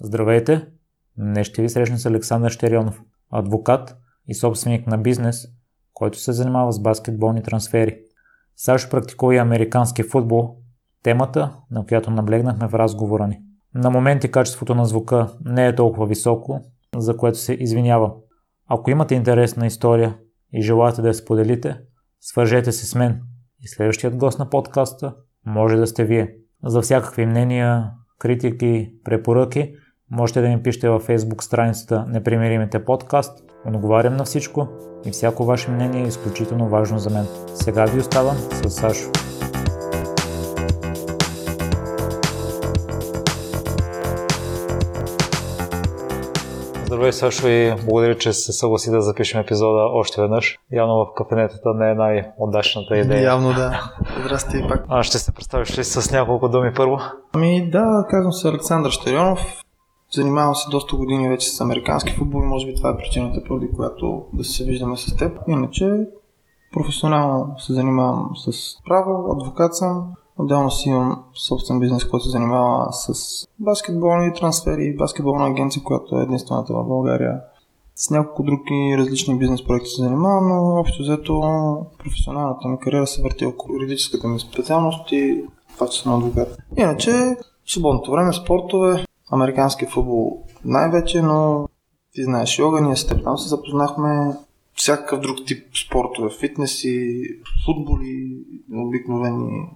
Здравейте! Днес ще ви срещна с Александър Щерионов, адвокат и собственик на бизнес, който се занимава с баскетболни трансфери. Саш практикува и американски футбол, темата, на която наблегнахме в разговора ни. На моменти качеството на звука не е толкова високо, за което се извинявам. Ако имате интересна история и желаете да я споделите, свържете се с мен и следващият гост на подкаста може да сте вие. За всякакви мнения, критики, препоръки, можете да ми пишете във Facebook страницата Непримиримите подкаст. Отговарям на всичко и всяко ваше мнение е изключително важно за мен. Сега ви оставам с Сашо. Здравей, Сашо, и благодаря, че се съгласи да запишем епизода още веднъж. Явно в кафенетата не е най-удачната идея. Явно да. Здрасти пак. А ще се представиш ли с няколко думи първо? Ами да, казвам се Александър Штерионов. Занимавам се доста години вече с американски футбол и може би това е причината, поради която да се виждаме с теб. Иначе професионално се занимавам с право, адвокат съм, Отделно си имам собствен бизнес, който се занимава с баскетболни трансфери, баскетболна агенция, която е единствената в България. С няколко други различни бизнес проекти се занимавам, но общо взето професионалната ми кариера се върти около юридическата ми специалност и това, че съм адвокат. Иначе, свободното време, спортове, американски футбол най-вече, но ти знаеш йога, ние с теб там се запознахме всякакъв друг тип спортове, фитнеси, футболи, обикновени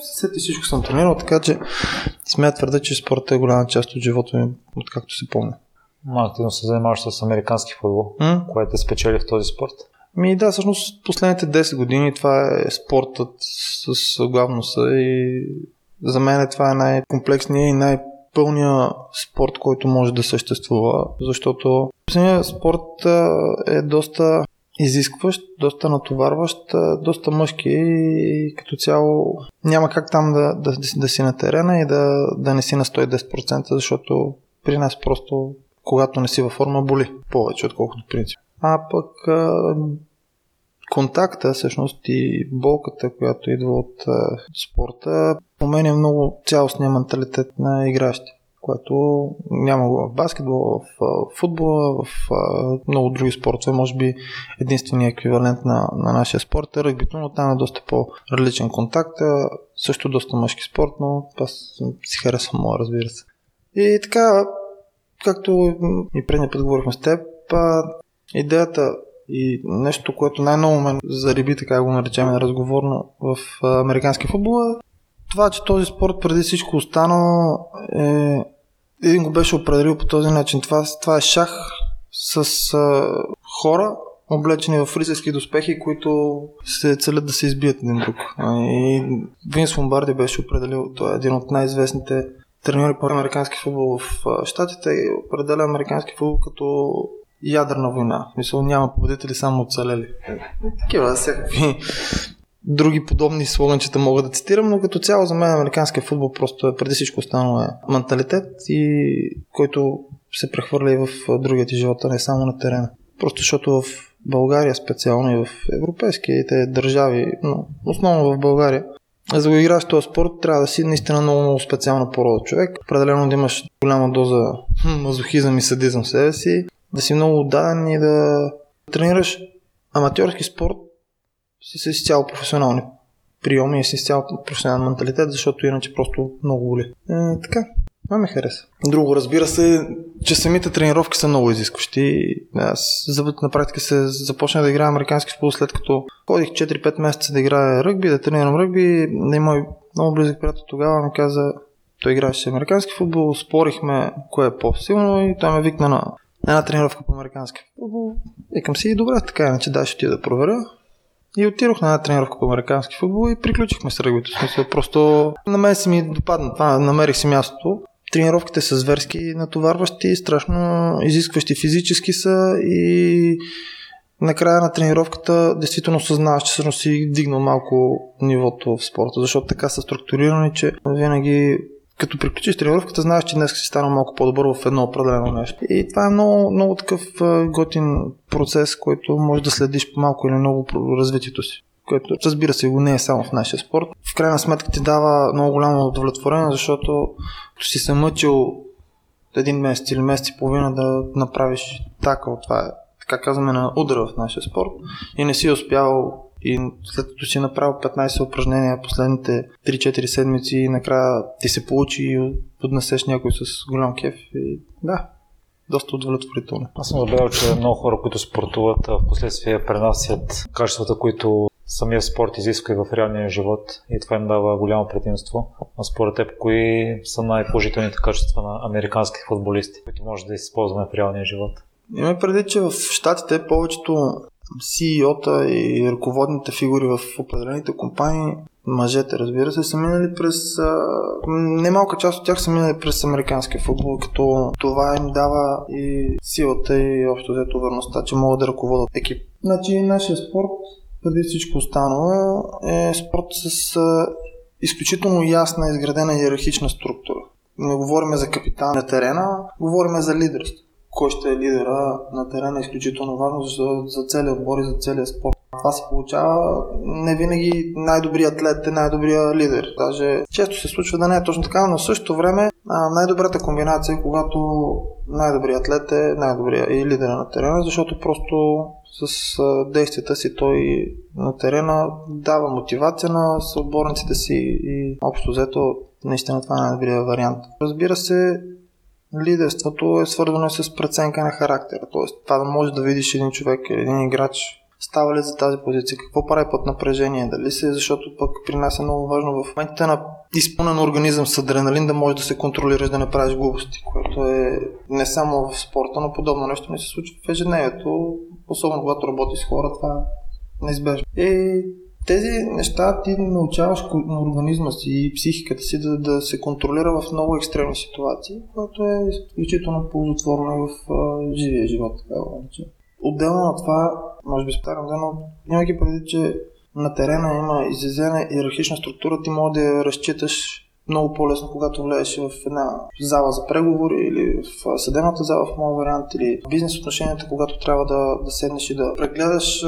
се сети всичко съм тренирал, така че смея твърда, че спортът е голяма част от живота ми, откакто си помня. Активно се занимаваш с американски футбол, М? което те спечели в този спорт? Ми да, всъщност последните 10 години това е спортът с главно са и за мен това е най-комплексният и най-пълния спорт, който може да съществува, защото самият спорт е доста изискващ, доста натоварващ, доста мъжки и като цяло няма как там да, да, да, да си на терена и да, да не си на 110%, защото при нас просто когато не си във форма боли повече, отколкото принцип. А пък контакта, всъщност и болката, която идва от спорта, променя много цялостния менталитет на игращи което няма го в баскетбол, в футбола, в много други спортове. Може би единственият еквивалент на, на нашия спорт е ръгбито, но там е доста по-различен контакт. Също доста мъжки спорт, но аз си харесвам моя, разбира се. И така, както и предния път говорихме с теб, идеята и нещо, което най-ново ме зариби, така го наречем разговорно в американски футбол е това, че този спорт преди всичко останало е един го беше определил по този начин. Това, това е шах с а, хора, облечени в рицарски доспехи, които се целят да се избият един друг. И Винс Ломбарди беше определил, той е един от най-известните треньори по американски футбол в Штатите и определя американски футбол като ядрена война. Мисля, няма победители, само оцелели. Такива всякакви други подобни слоганчета мога да цитирам, но като цяло за мен американския футбол просто е преди всичко останало е менталитет и който се прехвърля и в другия ти живота, не само на терена. Просто защото в България специално и в европейските държави, но основно в България, за да играеш този спорт, трябва да си наистина много, много специална порода човек. Определено да имаш голяма доза мазохизъм и садизъм в себе си, да си много отдаден и да тренираш аматьорски спорт с изцяло професионални приеми и с изцяло професионален менталитет, защото иначе просто много боли. Е, така, това ме хареса. Друго, разбира се, че самите тренировки са много изискващи. Аз на практика се започнах да играя американски футбол след като ходих 4-5 месеца да играя ръгби, да тренирам ръгби. Да мой много близък приятел тогава ми каза, той играеше американски футбол, спорихме кое е по-силно и той ме викна на една тренировка по американски футбол. Викам си, добре, така иначе да, ще ти да проверя. И отидох на една тренировка по американски футбол и приключихме с ръгбито. Смисъл, просто на мен си ми допадна това, намерих си мястото. Тренировките са зверски натоварващи, страшно изискващи физически са и накрая на тренировката действително съзнаваш, че всъщност си дигнал малко нивото в спорта, защото така са структурирани, че винаги като приключиш тренировката, знаеш, че днес си станал малко по-добър в едно определено нещо. И това е много, много такъв готин процес, който може да следиш малко или много по развитието си. Което, разбира се, го не е само в нашия спорт. В крайна сметка ти дава много голямо удовлетворение, защото си се мъчил един месец или месец и половина да направиш така. Това е, така казваме, на удара в нашия спорт и не си успял и след като си направил 15 упражнения последните 3-4 седмици и накрая ти се получи и поднесеш някой с голям кеф и да, доста удовлетворително. Аз съм забелязал, че много хора, които спортуват, в последствие пренасят качествата, които самия спорт изисква и в реалния живот и това им дава голямо предимство. А според теб, кои са най-положителните качества на американски футболисти, които може да използваме в реалния живот? Има преди, че в Штатите повечето CEO-та и ръководните фигури в определените компании, мъжете разбира се, са минали през... Немалка част от тях са минали през американския футбол, като това им дава и силата и общо взето върността, че могат да ръководят екип. Значи нашия спорт, преди всичко останало, е спорт с изключително ясна изградена иерархична структура. Не говорим за капитан на терена, говорим за лидерство кой ще е лидера на терена е изключително важно за, за целия отбор и за целия спорт. Това се получава не винаги най-добрият атлет е най-добрият лидер. Даже често се случва да не е точно така, но в същото време най-добрата комбинация е когато най-добрият атлет е най-добрият и лидера на терена, защото просто с действията си той на терена дава мотивация на съотборниците си и общо взето наистина това е най-добрият вариант. Разбира се, лидерството е свързано с преценка на характера. Тоест, това да може да видиш един човек или един играч става ли за тази позиция, какво прави под напрежение, дали се, защото пък при нас е много важно в моментите на изпълнен организъм с адреналин да може да се контролираш да не правиш глупости, което е не само в спорта, но подобно нещо не се случва в ежедневието, особено когато работиш с хора, това е неизбежно. И тези неща ти научаваш на организма си и психиката си да, да се контролира в много екстремни ситуации, което е изключително ползотворно в а, живия живот. Така, Отделно на това, може би старам, но имайки преди, че на терена има изязена иерархична структура, ти може да я разчиташ много по-лесно, когато влезеш в една зала за преговори или в съдебната зала в моят вариант или в бизнес отношенията, когато трябва да, да седнеш и да прегледаш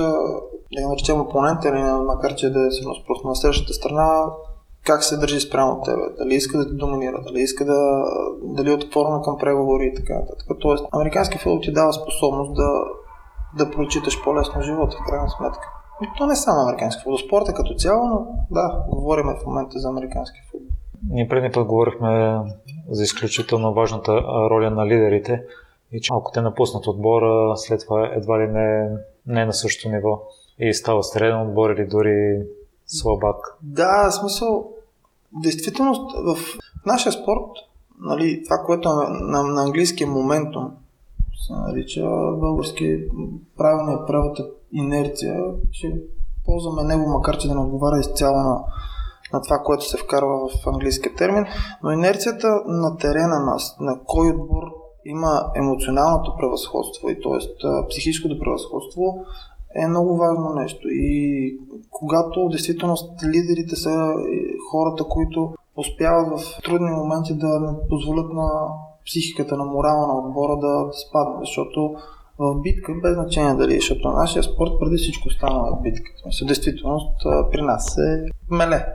да го наречем опонента или макар че да е просто на следващата страна, как се държи спрямо от тебе, дали иска да те доминира, дали иска да, дали е отворено към преговори и така нататък. Тоест, американски футбол ти дава способност да, да прочиташ по-лесно живота, в крайна сметка. И то не е само американски футбол, спорта като цяло, но да, говорим в момента за американски футбол. Ние преди път говорихме за изключително важната роля на лидерите и че ако те напуснат отбора, след това едва ли не, не е на същото ниво и става среден отбор или дори слабак. Да, смисъл, действително в нашия спорт, нали, това, което е на, на английски моментум се нарича български правилният превод е инерция, ще ползваме него, макар че да не отговаря изцяло на, на това, което се вкарва в английския термин, но инерцията на терена на, на кой отбор има емоционалното превъзходство и т.е. психическото превъзходство е много важно нещо. И когато действително лидерите са хората, които успяват в трудни моменти да не позволят на психиката, на морала на отбора да, да спадне, защото в битка, без значение дали, защото нашия спорт преди всичко стана в битка. В действителност при нас е меле.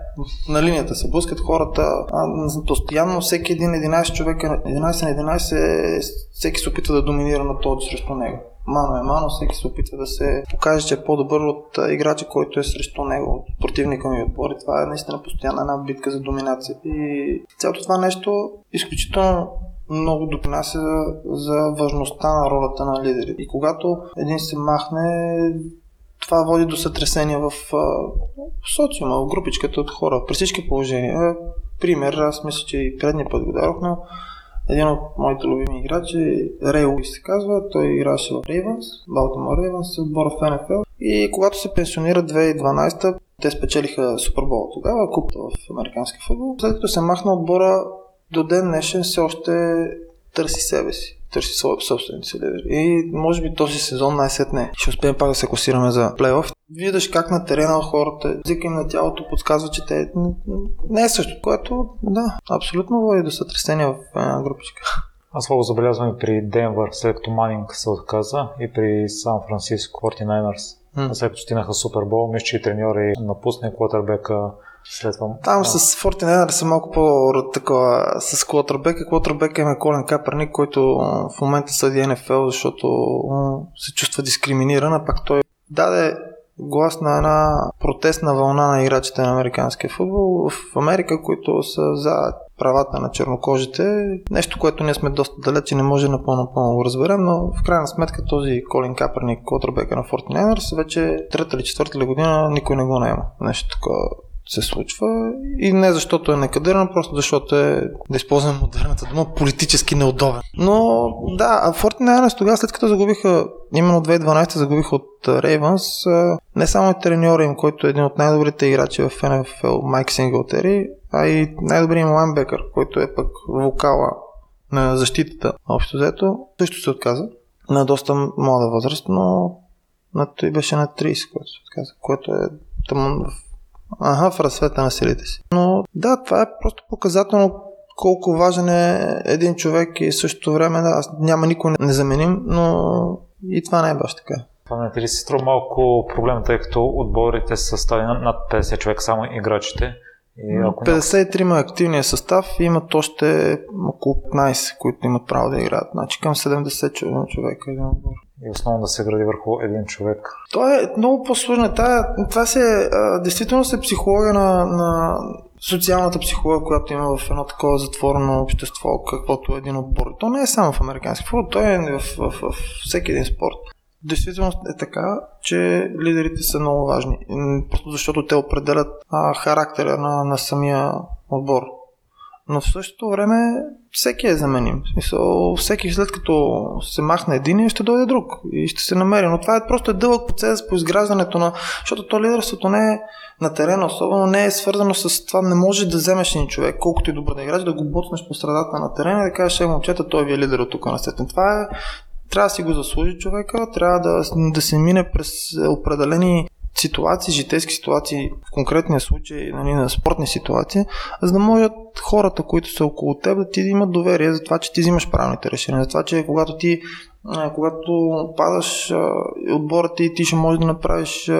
На линията се блъскат хората. А, постоянно всеки един 11 човек, 11 на 11, всеки се опитва да доминира на този срещу него. Мано е мано, всеки се опитва да се покаже, че е по-добър от играча, който е срещу него, от противника ми отбор. И това е наистина постоянна една битка за доминация. И цялото това нещо изключително много допринася за важността на ролята на лидери. И когато един се махне, това води до сътресения в, в социума, в групичката от хора, при всички положения. Пример, аз мисля, че и предния път го дадох, но един от моите любими играчи, Рей Уис се казва, той играше в Рейвенс, Балтимор Рейвенс, отбора в НФЛ. И когато се пенсионира 2012 те спечелиха Супербол тогава, купата в американски футбол. След като се махна отбора, до ден днешен все още търси себе си търси собствените си лидери. И може би този сезон най-сетне ще успеем пак да се класираме за плейоф. Виждаш как на терена хората, езика им на тялото подсказва, че те не е също, което да, абсолютно води до сътресения в една групичка. Го забелязвам и при Денвър, след като Манинг се отказа и при Сан Франциско 49ers. Mm. След като стигнаха Супербол, мисля, че и напусна и квотербека след това. Там а. с Фортинайнер са малко по-такова с Клотрбека. Клотрбека има Колен Каперник, който в момента съди НФЛ, защото се чувства дискриминиран, а пак той даде глас на една протестна вълна на играчите на американския футбол в Америка, които са за правата на чернокожите. Нещо, което ние сме доста далеч и не може напълно напълно го разберем, но в крайна сметка този Колин Каперник, Котърбека на Фортинайнерс, вече трета или четвърта година никой не го наема. Нещо такова се случва. И не защото е некадърен, просто защото е, да използвам модерната дума, политически неудобен. Но да, а Fortnite тогава, след като загубиха, именно 2012 загубиха от Рейвънс, не само и треньора им, който е един от най-добрите играчи в NFL, Майк Синглтери, а и най-добрият им лайнбекър, който е пък вокала на защитата, общо взето, също се отказа. На доста млада възраст, но на той беше на 30, което се отказа, което е тъмно в Ага, в разцвета на силите си. Но да, това е просто показателно колко важен е един човек и същото време да, няма никой незаменим, но и това не е баш така. Това не ли се струва малко проблем, тъй като отборите са съставени над 50 човек, само играчите? И ако 53 ма активния състав и имат още около 15, които имат право да играят. Значи към 70 човека един отбор и основно да се гради върху един човек. Това е много по-сложно. Това, това се, а, действително се психология на, на социалната психология, която има в едно такова затворено общество, каквото е един отбор. То не е само в американски футбол, то е в, в, в, в всеки един спорт. Действително е така, че лидерите са много важни. Просто защото те определят а, характера на, на самия отбор но в същото време всеки е заменим. Смисъл, всеки след като се махне един, ще дойде друг и ще се намери. Но това е просто дълъг процес по изграждането на... Защото то лидерството не е на терена, особено не е свързано с това, не може да вземеш един човек, колкото и добър да играш, да го боцнеш по средата на терена и да кажеш, е, момчета, той ви е лидер от тук на сетен. Това е трябва да си го заслужи човека, трябва да, да се мине през определени ситуации, житейски ситуации, в конкретния случай нали, на спортни ситуации, за да могат хората, които са около теб, да ти имат доверие за това, че ти взимаш правилните решения, за това, че когато ти когато падаш отбора ти, ти ще можеш да направиш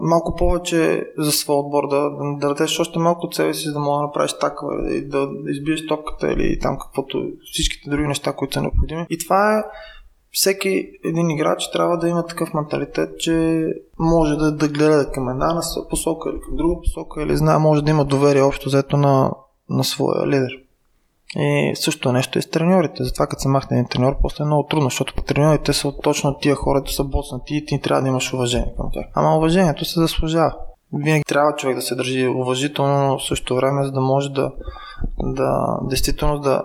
малко повече за своя отбор, да, да, да дадеш още малко от себе си, за да можеш да направиш такава, да, да избиеш топката или там каквото, всичките други неща, които са необходими. И това е всеки един играч трябва да има такъв менталитет, че може да, да гледа към една посока или към друга посока или знае, може да има доверие общо взето на, на своя лидер. И също нещо и с треньорите. Затова като се махне един треньор, после е много трудно, защото треньорите са точно тия хора, които са боцнати и ти трябва да имаш уважение към тях. Ама уважението се заслужава. Винаги трябва човек да се държи уважително, но в същото време, за да може да, да действително да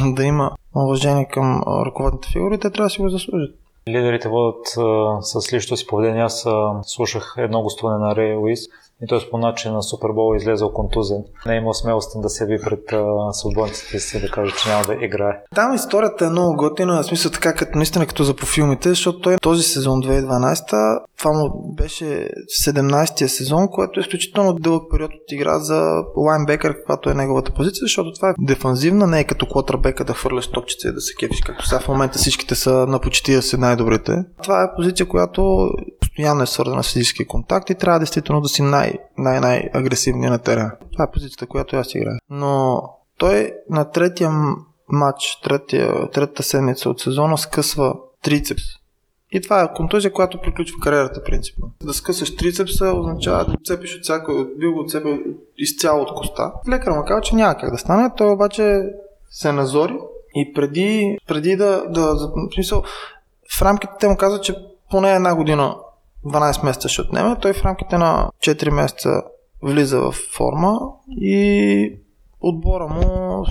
да има уважение към ръководните фигури, те трябва да си го заслужат. Лидерите водят а, с личното си поведение. Аз а, слушах едно гостуване на Рей Луис и той спомена, че на Супербол е излезъл контузен. Не е имал смелост да се ви пред съотборниците си да каже, че няма да играе. Там историята е много готина, в смисъл така, като наистина като за по филмите, защото той този сезон 2012 това му беше 17-тия сезон, което е изключително дълъг период от игра за лайнбекър, каквато е неговата позиция, защото това е дефанзивна, не е като квотербека да хвърляш топчица и да се кефиш, както сега в момента всичките са на почти да се най-добрите. Това е позиция, която постоянно е свързана с физически контакт и трябва действително да си най- най- най-агресивния на терена. Това е позицията, която аз играя. Но той на третия матч, третия, третата седмица от сезона скъсва трицепс. И това е контузия, която приключва кариерата принципно. Да скъсаш трицепса означава да цепиш от всяко, бил го цепил изцяло от коста. Лекар му казва, че няма как да стане, той обаче се назори и преди, преди да, да, смисъл, в рамките те му казват, че поне една година 12 месеца ще отнеме. Той в рамките на 4 месеца влиза в форма и отбора му,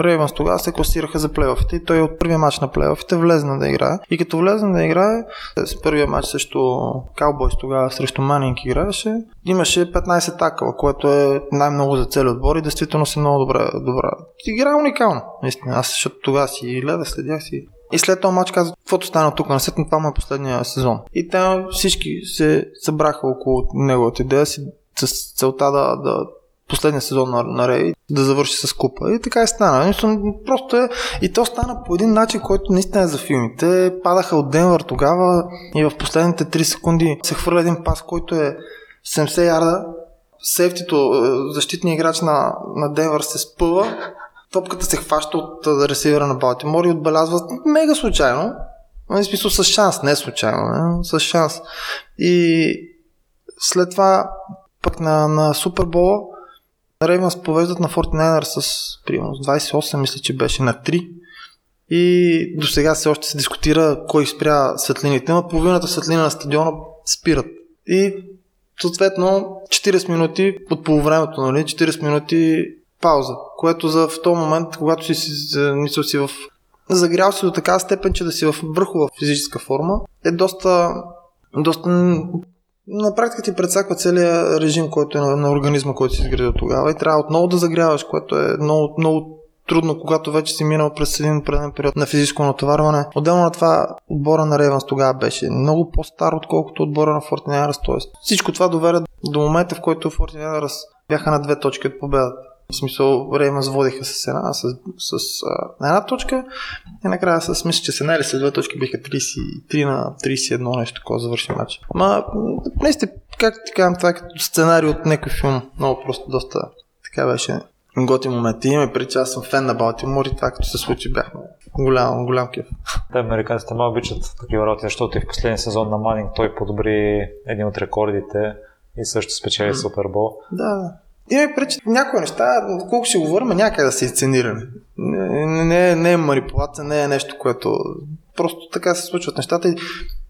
Рейвънс тогава се класираха за плейофите и той от първия матч на плейофите влезна да играе. И като влезна да играе, с първия матч срещу Каубойс тогава, срещу Манинг играеше, имаше 15 такъла, което е най-много за цели отбор и действително си много добра. добра. Игра уникално, наистина. Аз защото тогава си гледа, следях си и след този матч каза, каквото стана тук на сетно, това му е последния сезон. И там всички се събраха около неговата идея си с целта да, да последния сезон на, на Рей да завърши с купа. И така е стана. Просто е, и то стана по един начин, който наистина е за филмите. Падаха от Денвър тогава и в последните 3 секунди се хвърля един пас, който е 70 ярда сефтито, е, защитният играч на, на Денвър се спъва, топката се хваща от ресивера на Балтимор и отбелязва мега случайно. В смисъл с шанс, не случайно, не? с шанс. И след това пък на, на Супербола Рейвънс повеждат на 49 с примерно 28, мисля, че беше на 3. И до сега все още се дискутира кой спря светлините, но половината светлина на стадиона спират. И съответно 40 минути от полувремето, нали, 40 минути пауза, което за в този момент, когато си, мисля си в загрял си до такава степен, че да си в върхова физическа форма, е доста, доста на практика ти предсаква целият режим, който е на, на организма, който си изградил тогава и трябва отново да загряваш, което е много, много трудно, когато вече си минал през един преден период на физическо натоварване. Отделно на това, отбора на Ревенс тогава беше много по-стар, отколкото отбора на Фортинарас. Тоест, всичко това доведе до момента, в който Фортинарас бяха на две точки от победата. В смисъл, Реймънс водиха с една, с, с, с а, една точка и накрая с, мисля, че с една или с две точки биха 33 на 31, нещо такова завърши матч. Ма, наистина, как ти казвам, това е като сценарий от някой филм. Много просто доста така беше готи моменти. Имаме преди, аз съм фен на Балтимор и това като се случи бяхме голям, голям кеф. Те американците ма обичат такива роти, защото и в последния сезон на Манинг той подобри един от рекордите и също спечели Супербол. Да, да. Има пречи някои неща, колко ще говорим, някъде да се изценираме. Не, не, не е манипулация, не е нещо, което просто така се случват нещата. И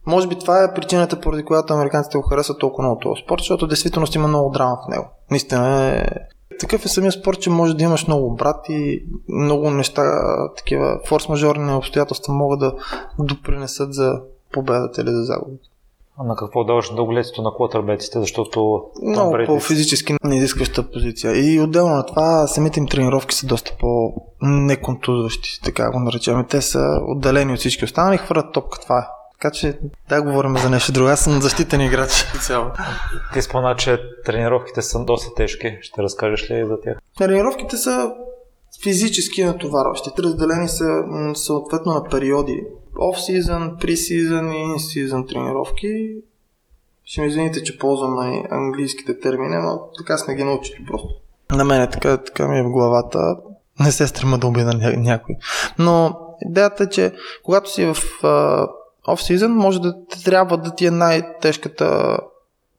може би това е причината, поради която американците го харесват толкова много този спорт, защото действително има много драма в него. Наистина е такъв е самия спорт, че може да имаш много брат и много неща, такива форс-мажорни обстоятелства могат да допринесат за победата или за загубата. На какво даваш дълголетието на квотербеците, защото... Много Брейди... по-физически неизискваща позиция. И отделно на това, самите им тренировки са доста по-неконтузващи, така го наречем. Те са отделени от всички останали, хвърлят топка, това е. Така че да говорим за нещо друго. Аз съм защитен играч цяло. Ти спомена, че тренировките са доста тежки. Ще разкажеш ли за тях? Тренировките са физически натоварващи. Разделени са съответно на периоди. Off-season, pre-season и in-season тренировки. Ще ми извините, че ползвам на английските термини, но така сме ги научили просто. На мен е така, така ми е в главата. Не се стрема да убия на някой. Но идеята е, че когато си в Off-season може да трябва да ти е най-тежката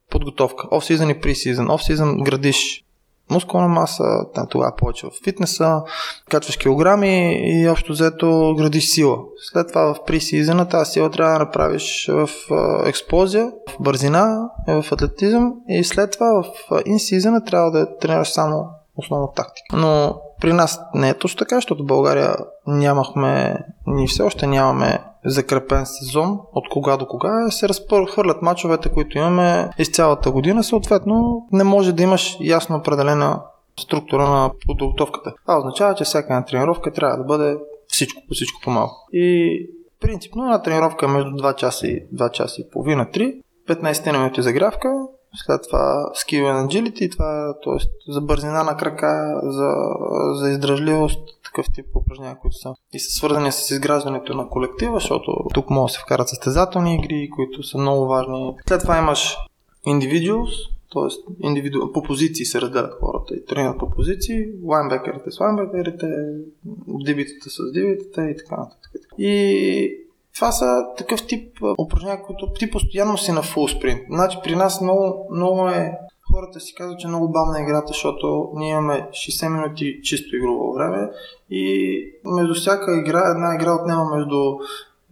подготовка. Off-season и pre-season. Off-season градиш мускулна маса, там тогава повече в фитнеса, качваш килограми и общо взето градиш сила. След това в пресизъна тази сила трябва да направиш в експлозия, в бързина, в атлетизъм и след това в инсизъна трябва да тренираш само основна тактика. Но при нас не е точно така, защото в България нямахме, ние все още нямаме закрепен сезон, от кога до кога се разхвърлят мачовете, които имаме из цялата година. Съответно, не може да имаш ясно определена структура на подготовката. Това означава, че всяка една тренировка трябва да бъде всичко по всичко по-малко. И принципно една тренировка между 2 часа и 2 часа и половина, 3, 15 минути загрявка, след това skill and agility, това т.е. за бързина на крака, за, за издръжливост, такъв тип упражнения, които са и са свързани с изграждането на колектива, защото тук могат да се вкарат състезателни игри, които са много важни. След това имаш individuals, т.е. Индивиду... по позиции се разделят хората и тренират по позиции, лайнбекерите с лайнбекерите, дибитите с дибитите и така нататък. И това са такъв тип упражнения, които ти постоянно си на фул спринт. Значи при нас много, много е хората си казват, че е много бавна играта, защото ние имаме 60 минути чисто игрово време и между всяка игра, една игра отнема между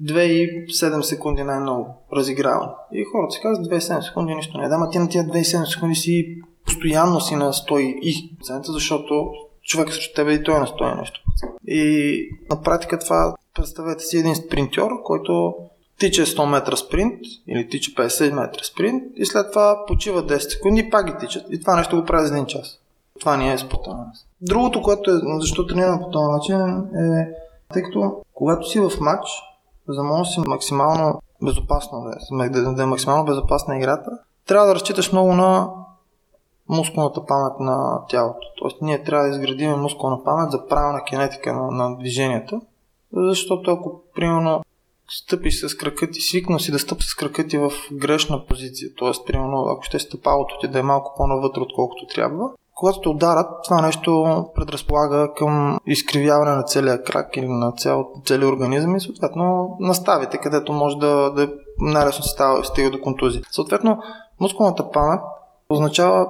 2 и 7 секунди най-много разиграване. И хората си казват 2,7 секунди нищо не е. Да, ти на тия 2,7 секунди си постоянно си на 100 и защото човек срещу тебе и той е на 100 нещо. И на практика това представете си един спринтьор, който тича 100 метра спринт или тича 50 метра спринт и след това почива 10 секунди и пак ги тичат. И това нещо го прави за един час. Това ни е спорта Другото, което е, защо тренирам по този начин е, тъй като когато си в матч, за да да си максимално безопасно да е, да е максимално безопасна играта, трябва да разчиташ много на мускулната памет на тялото. Тоест ние трябва да изградим мускулна памет за правилна кинетика на, на движенията, защото ако примерно стъпиш с крака ти, свикнал си да стъпиш с крака ти в грешна позиция. Тоест, примерно, ако ще стъпалото ти да е малко по-навътре, отколкото трябва, когато те ударат, това нещо предразполага към изкривяване на целия крак или на цял, целия организъм и съответно наставите, където може да, да най-лесно се става, стига до контузия. Съответно, мускулната памет означава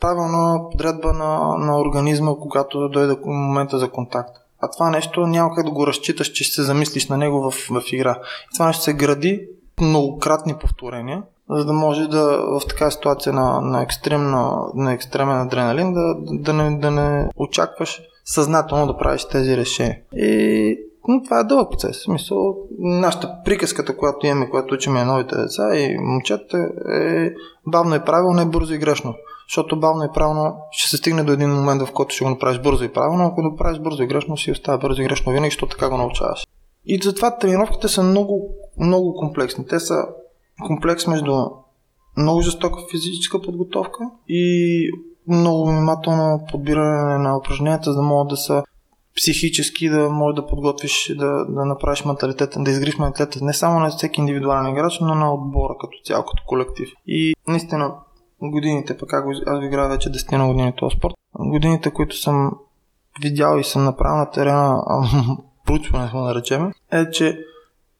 правилна подредба на, на организма, когато дойде момента за контакт. А това нещо няма как да го разчиташ, че ще се замислиш на него в, в игра. И това нещо се гради многократни повторения, за да може да в такава ситуация на, на, екстремна, на екстремен адреналин да, да, не, да не очакваш съзнателно да правиш тези решения. И но това е дълъг процес. В смисъл, нашата приказката, която имаме, която учиме новите деца и момчета е бавно и правилно, не бързо и грешно. Защото бавно и правилно ще се стигне до един момент, в който ще го направиш бързо и правилно, ако го правиш бързо и грешно, си остава бързо и грешно винаги, защото така го научаваш. И затова тренировките са много, много комплексни. Те са комплекс между много жестока физическа подготовка и много внимателно подбиране на упражненията, за да могат да са психически да можеш да подготвиш, да, да направиш менталитета, да изгриш менталитета не само на всеки индивидуален играч, но на отбора като цяло, като колектив. И наистина годините, пък аз играя вече 10 на години този спорт, годините, които съм видял и съм направил на терена, проучване да наречем, е, че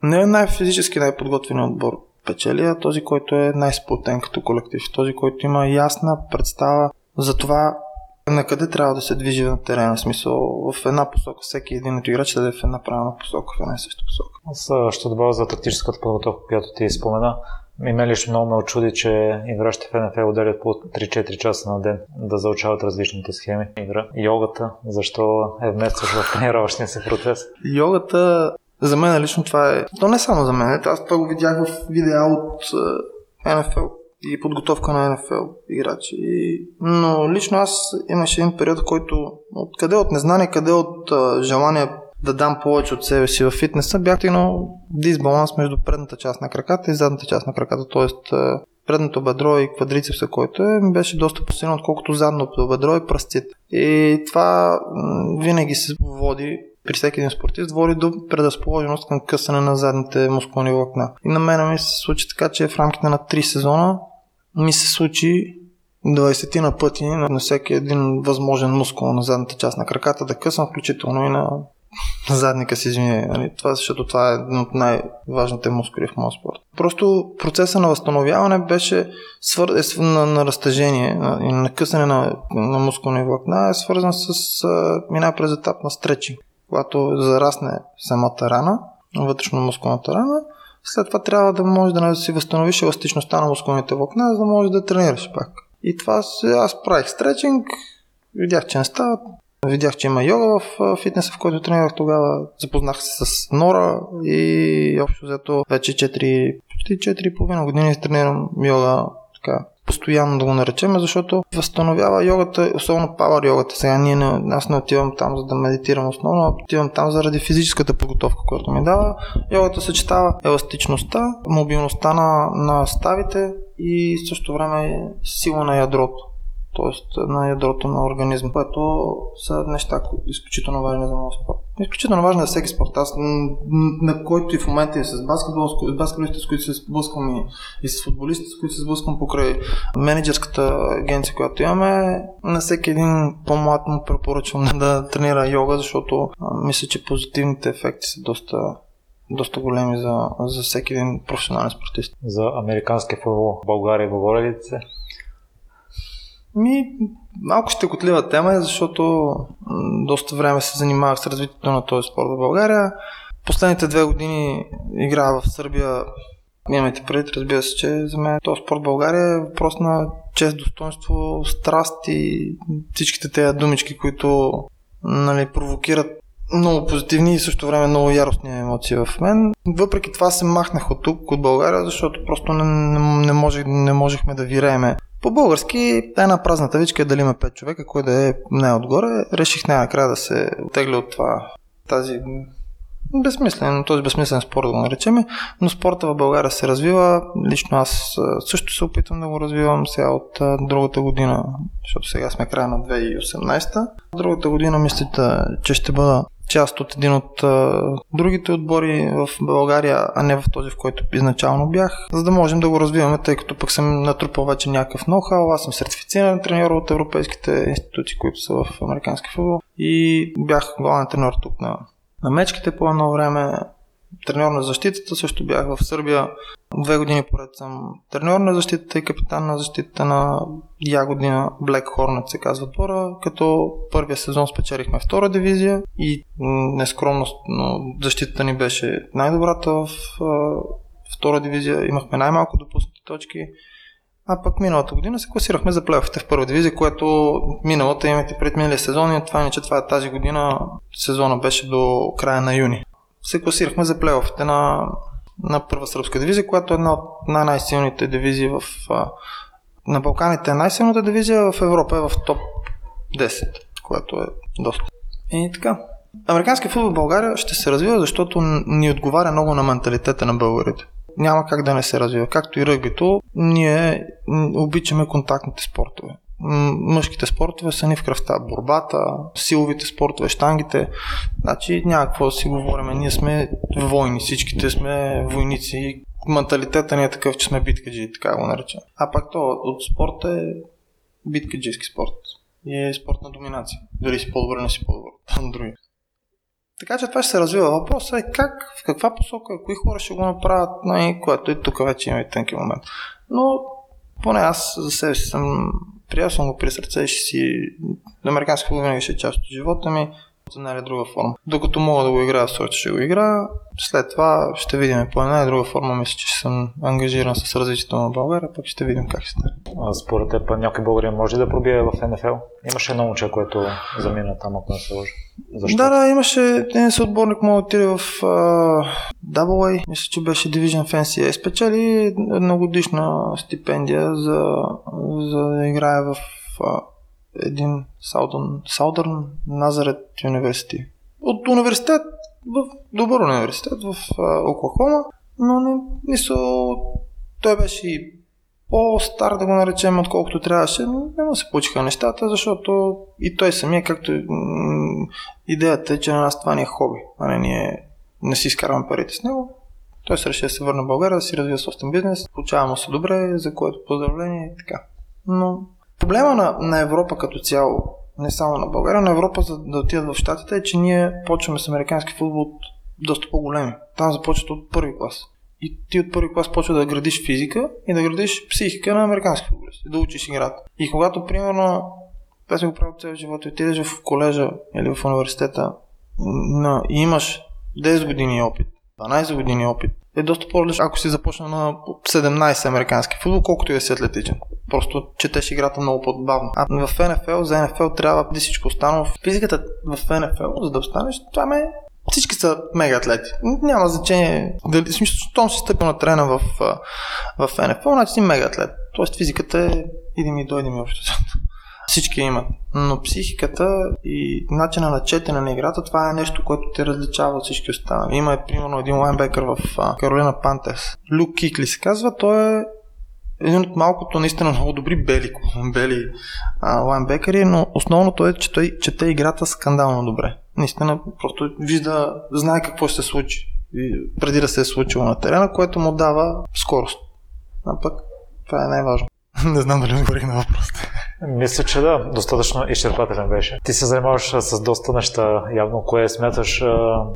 не е най-физически най-подготвен отбор печели, а този, който е най-сплотен като колектив. Този, който има ясна представа за това на къде трябва да се движи на терена, в смисъл в една посока. Всеки един от играчите да е в една правилна посока, в една и съща посока. Аз ще добавя за тактическата подготовка, която ти спомена. И мен лично много ме очуди, че играчите в НФЛ отделят по 3-4 часа на ден да заучават различните схеми. Игра. Йогата, защо е вместваш в тренировъчния си процес? Йогата, за мен лично това е... То не само за мен, аз това го видях в видеа от НФЛ и подготовка на НФЛ играчи. Но лично аз имаше един период, в който откъде от незнание, къде от желание да дам повече от себе си в фитнеса, бях стигнал дисбаланс между предната част на краката и задната част на краката. Тоест предното бедро и квадрицепса, който е, беше доста посилен, отколкото задното бедро и пръстите. И това винаги се води при всеки един спортист води до предразположеност към късане на задните мускулни влакна. И на мен ми се случи така, че в рамките на 3 сезона ми се случи 20 на пъти на всеки един възможен мускул на задната част на краката да късам, включително и на задника си извини. Нали? Това, защото това е един от най-важните мускули в моят спорт. Просто процеса на възстановяване беше свър... е на, на разтъжение и на, на късане на, на мускулни влакна е свързан с мина през етап на стречинг. Когато зарасне самата рана, вътрешно мускулната рана, след това трябва да можеш да си възстановиш еластичността на мускулните влакна, за да можеш да тренираш пак. И това аз правих стречинг, видях, че не става, Видях, че има йога в фитнеса, в който тренирах тогава. Запознах се с Нора и общо взето вече 4, почти 4,5 години тренирам йога така, постоянно да го наречем, защото възстановява йогата, особено пауър йогата. Сега ние не, аз не отивам там за да медитирам основно, а отивам там заради физическата подготовка, която ми дава. Йогата съчетава еластичността, мобилността на, на ставите и също време сила на ядрото т.е. на ядрото на организма, което са неща, които са изключително важни за моят спорт. Изключително важно за всеки спорт. Аз на който и в момента и с баскетбол, с баскетболистите, с които се сблъсквам и, и с футболистите, с които се сблъсквам покрай менеджерската агенция, която имаме, на всеки един по-млад му препоръчвам да тренира йога, защото а, мисля, че позитивните ефекти са доста доста големи за, за всеки един професионален спортист. За американски футбол в България говорили ли се? Ми, малко щекотлива тема е, защото доста време се занимавах с развитието на този спорт в България. Последните две години играя в Сърбия. Имайте предвид, разбира се, че за мен този спорт в България е въпрос на чест, достоинство, страст и всичките тези думички, които нали, провокират много позитивни и също време много яростни емоции в мен. Въпреки това се махнах от тук, от България, защото просто не, не, не, можех, не можехме да вирееме по-български една празна тавичка е дали има 5 човека, кой да е не отгоре. Реших най-накрая да се отегля от това, тази безсмислен, този безсмислен спорт да го наречем, но спорта в България се развива. Лично аз също се опитвам да го развивам сега от другата година, защото сега сме края на 2018. Другата година мисля, че ще бъда част от един от а, другите отбори в България, а не в този, в който изначално бях, за да можем да го развиваме, тъй като пък съм натрупал вече някакъв ноу-хау, аз съм сертифициран треньор от европейските институции, които са в американски футбол. И бях главен треньор тук на, на мечките по едно време, треньор на защитата, също бях в Сърбия. Две години поред съм треньор на защитата и капитан на защитата на я година Black Hornet се казва двора, като първия сезон спечелихме втора дивизия и нескромно, но защитата ни беше най-добрата в втора дивизия. Имахме най-малко допуснати точки. А пък миналата година се класирахме за плейофите в първа дивизия, което миналата имате пред миналия сезон и това не, че това е тази година. Сезона беше до края на юни се класирахме за плейофите на, на първа сръбска дивизия, която е една от най-силните дивизии в, на Балканите най-силната дивизия, в Европа е в топ 10, което е доста. И така. Американският футбол в България ще се развива, защото ни отговаря много на менталитета на българите. Няма как да не се развива. Както и ръгбито, ние обичаме контактните спортове мъжките спортове са ни в кръвта. Борбата, силовите спортове, штангите. Значи няма какво да си говорим. Ние сме войни, всичките сме войници. Менталитета ни е такъв, че сме биткаджи, така го наречем. А пак то от спорта е биткаджийски спорт. И е спорт на доминация. Дали си по-добър, не си по-добър на други. Така че това ще се развива. Въпросът е как, в каква посока, кои хора ще го направят, най- което и тук вече има и тънки момент. Но поне аз за себе си съм Приел съм го при сърце ще си... Американски футбол винаги ще е част от живота ми една или друга форма. Докато мога да го играя в сорта, ще го играя. След това ще видим по една или друга форма. Мисля, че съм ангажиран с развитието на България, пък ще видим как ще стане. Според теб някой българин може да пробие в НФЛ? Имаше едно момче, което замина там, ако не се лъжа. Защо? Да, да, имаше един съотборник, да отиде в uh, AA, мисля, че беше Division NCAA. Спечели едногодишна стипендия за, за да играе в uh, един Southern, Southern Nazareth University. От университет, в добър университет в uh, Оклахома, но не, мисля, той беше по-стар да го наречем, отколкото трябваше, но не му се получиха нещата, защото и той самия, както идеята е, че на нас това ни е хоби, а не ние не си изкарваме парите с него. Той се реши да се върне в България, да си развива собствен бизнес, получаваме се добре, за което поздравление и така. Но проблема на, на Европа като цяло, не само на България, на Европа за да отидат в Штатите е, че ние почваме с американски футбол от доста по-големи. Там започват от първи клас. И ти от първи клас почва да градиш физика и да градиш психика на американски футболист. Да учиш играта. И когато, примерно, аз го правя цял живот и отидеш в колежа или в университета на, и имаш 10 години опит, 12 години опит, е доста по-различно, ако си започна на 17 американски футбол, колкото и да си атлетичен. Просто четеш играта много по-бавно. А в НФЛ, за НФЛ трябва да всичко останало. Физиката в НФЛ, за да останеш, това ме всички са мега атлети. Няма значение дали, смисъл, щом си стъпил на трена в, в НФЛ, значи си мега атлет. Тоест физиката е иди ми, дойди ми общо. Всички имат. Но психиката и начина на четене на играта, това е нещо, което те различава от всички останали. Има е, примерно един лайнбекър в Каролина Пантес. Люк Кикли се казва, той е един от малкото наистина много добри бели, бели а, лайнбекъри, но основното е, че той чете играта скандално добре. Наистина просто вижда, знае какво ще се случи преди да се е случило на терена, което му дава скорост. А пък това е най-важно. Не знам дали отговорих на въпросите. Мисля, че да, достатъчно изчерпателен беше. Ти се занимаваш с доста неща, явно кое смяташ,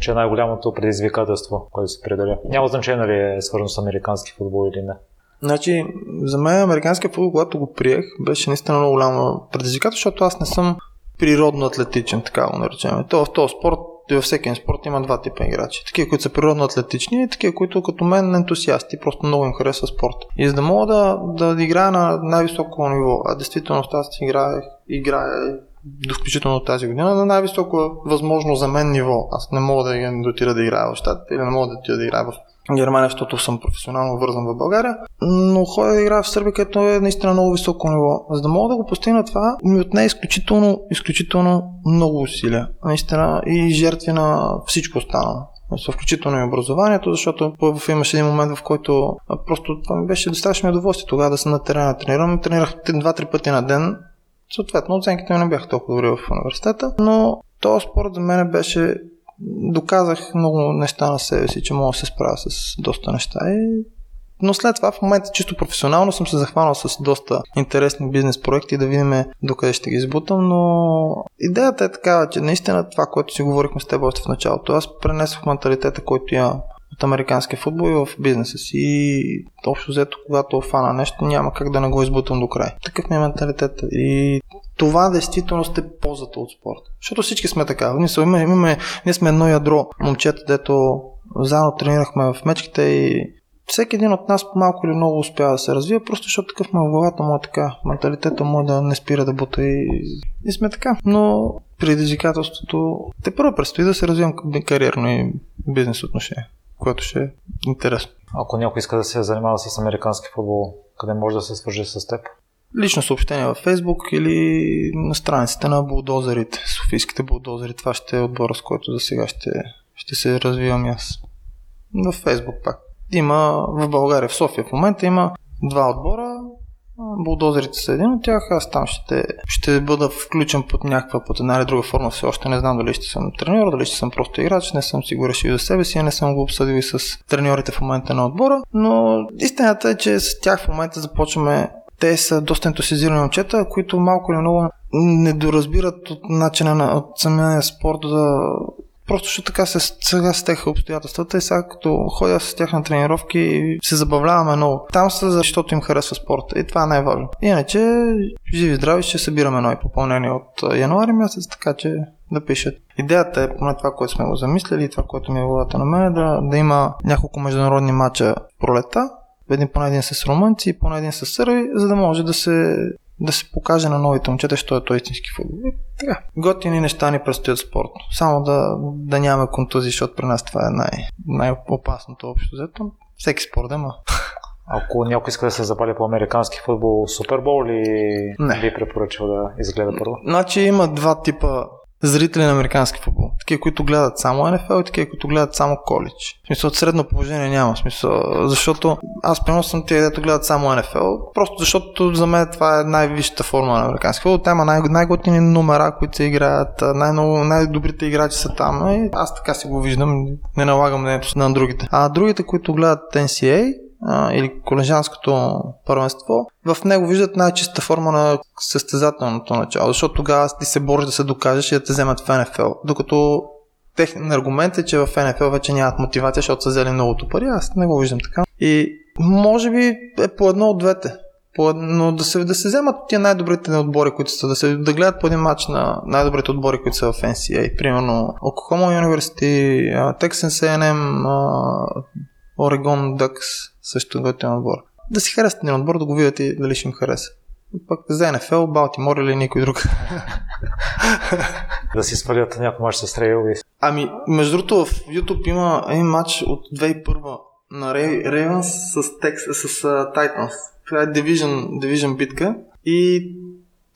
че е най-голямото предизвикателство, което се пределя. Няма значение дали е свързано с американски футбол или не. Значи, за мен американския футбол, когато го приех, беше наистина много голямо предизвикателство, защото аз не съм природно атлетичен, така го наречем. То в този спорт и във всеки спорт има два типа играчи. Такива, които са природно атлетични и такива, които като мен ентусиасти, просто много им харесва спорт. И за да мога да, да играя на най-високо ниво, а действително аз играя, играя до включително тази година на най-високо възможно за мен ниво. Аз не мога да, отида да играя в щатите или не мога да отида да играя в Германия, защото съм професионално вързан в България, но ходя да играя в Сърбия, където е наистина много високо ниво. За да мога да го постигна това, ми отне изключително, изключително много усилия. Наистина и жертви на всичко останало включително и образованието, защото имаше един момент, в който просто това ми беше достатъчно удоволствие тогава да съм на терена. Тренирам, тренирах два-три пъти на ден. Съответно, оценките ми не бяха толкова добри в университета, но този спорт за мен беше доказах много неща на себе си, че мога да се справя с доста неща и но след това в момента чисто професионално съм се захванал с доста интересни бизнес проекти да видим докъде ще ги избутам, но идеята е такава, че наистина това, което си говорихме с теб още в началото, аз пренесох менталитета, който я от американския футбол и в бизнеса си. И общо взето, когато фана нещо, няма как да не го избутам до край. Такъв ми е менталитет. И това действително сте ползата от спорта. Защото всички сме така. Ние, сме, имаме, ние сме едно ядро момчета, дето заедно тренирахме в мечките и всеки един от нас малко или много успява да се развие, просто защото такъв му е главата му е така. Менталитета му е да не спира да бута и, и сме така. Но предизвикателството те първо предстои да се развивам кариерно и бизнес отношение, което ще е интересно. Ако някой иска да се занимава с американски футбол, къде може да се свържи с теб? Лично съобщение във Facebook или на страниците на булдозерите, Софийските булдозери. Това ще е отбора, с който за сега ще, ще се развивам аз. В Facebook пак. Има в България, в София в момента има два отбора. Булдозерите са един от тях, аз там ще, ще бъда включен под някаква, под една или друга форма, все още не знам дали ще съм треньор, дали ще съм просто играч, не съм си го решил за себе си, не съм го обсъдил и с треньорите в момента на отбора, но истината е, че с тях в момента започваме. Те са доста ентусиазирани момчета, които малко или много не доразбират от начина на от самия спорт да Просто защото така се, сега стеха обстоятелствата и сега като ходя с тях на тренировки се забавляваме много. Там са защото им харесва спорта и това е най-важно. Иначе живи здрави ще събираме нови попълнения от януари месец, така че да пишат. Идеята е, поне това, което сме го замислили това, което ми е главата на мен, е да, да има няколко международни матча в пролета, един поне един с румънци и поне един с сърби, за да може да се да се покаже на новите момчета, що е той истински футбол. Така. Готини неща ни предстоят спортно. Само да, да нямаме контузии, защото при нас това е най- най-опасното общо взето. Всеки спорт да има. Ако някой иска да се запали по американски футбол, Супербол ли не. би препоръчал да изгледа първо? Значи има два типа зрители на американски футбол. Такива, които гледат само НФЛ и такива, които гледат само коледж. В смисъл, от средно положение няма смисъл, защото аз примерно съм тия, дето гледат само НФЛ, просто защото за мен това е най-висшата форма на американски футбол. Там има най- най-готини номера, които се играят, най- най-добрите играчи са там. И аз така си го виждам, не налагам мнението на другите. А другите, които гледат NCA, или колежанското първенство, в него виждат най-чиста форма на състезателното начало, защото тогава ти се бориш да се докажеш и да те вземат в НФЛ. Докато техен аргумент е, че в НФЛ вече нямат мотивация, защото са взели многото пари. Аз не го виждам така. И може би е по едно от двете. По, но да се, да се вземат тия най-добрите отбори, които са, да, се, да гледат по един матч на най-добрите отбори, които са в NCAA. Примерно Oklahoma University, Texas A&M, Oregon Ducks, също готин отбор. Да си харесат един отбор, да го видят и дали ще им хареса. Пък за НФЛ, Балтимор или никой друг. да си свалят някой мач с Рейвис. Ами, между другото, в YouTube има един матч от 2001 на Рейвенс с, текст, с Titans. Това е Division, Division битка и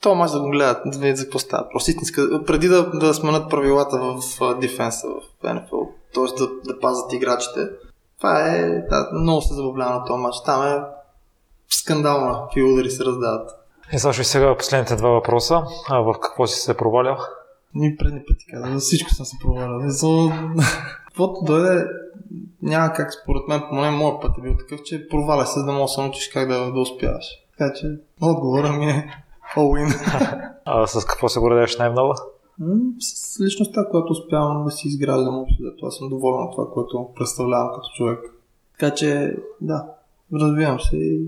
то мач да го гледат, да видят за какво става. Просто истинска, преди да, да сменят правилата в дефенса в NFL, т.е. Да, да пазят играчите, това е, да, много се забавлява на този матч. Там е скандална, какви удари се раздават. И Сашо, сега последните два въпроса. А в какво си се провалял? Ни предни пъти казах, за всичко съм се провалял. Каквото дойде, няма как според мен, поне моят път е бил такъв, че проваля се, за да можеш да се научиш как да, да успяваш. Така че отговора ми е all а с какво се гордееш най-много? С личността, която успявам да си изграждам общо, да това съм доволен от това, което представлявам като човек. Така че, да, развивам се и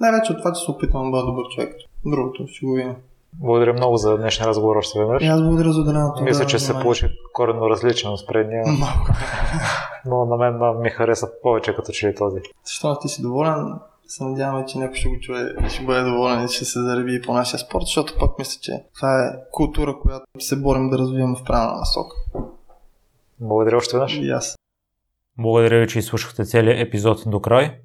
най-вече от това, че се опитвам да бъда добър човек. Другото ще го видим. Благодаря много за днешния разговор още веднъж. Аз благодаря за отделеното. Мисля, че се получи коренно различен от предния. Но на мен ми хареса повече като че е този. Защо ти си доволен? Се надяваме, че някой ще го чуе и ще бъде доволен и ще се зареби и по нашия спорт, защото пък мисля, че това е култура, която се борим да развиваме в правилна насока. Благодаря още веднъж. И аз. Благодаря ви, че изслушахте целият епизод до край.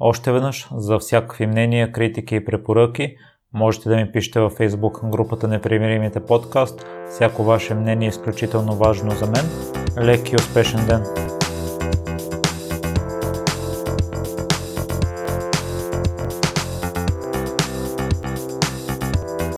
Още веднъж, за всякакви мнения, критики и препоръки, можете да ми пишете във Facebook групата Непримиримите подкаст. Всяко ваше мнение е изключително важно за мен. Лек и успешен ден!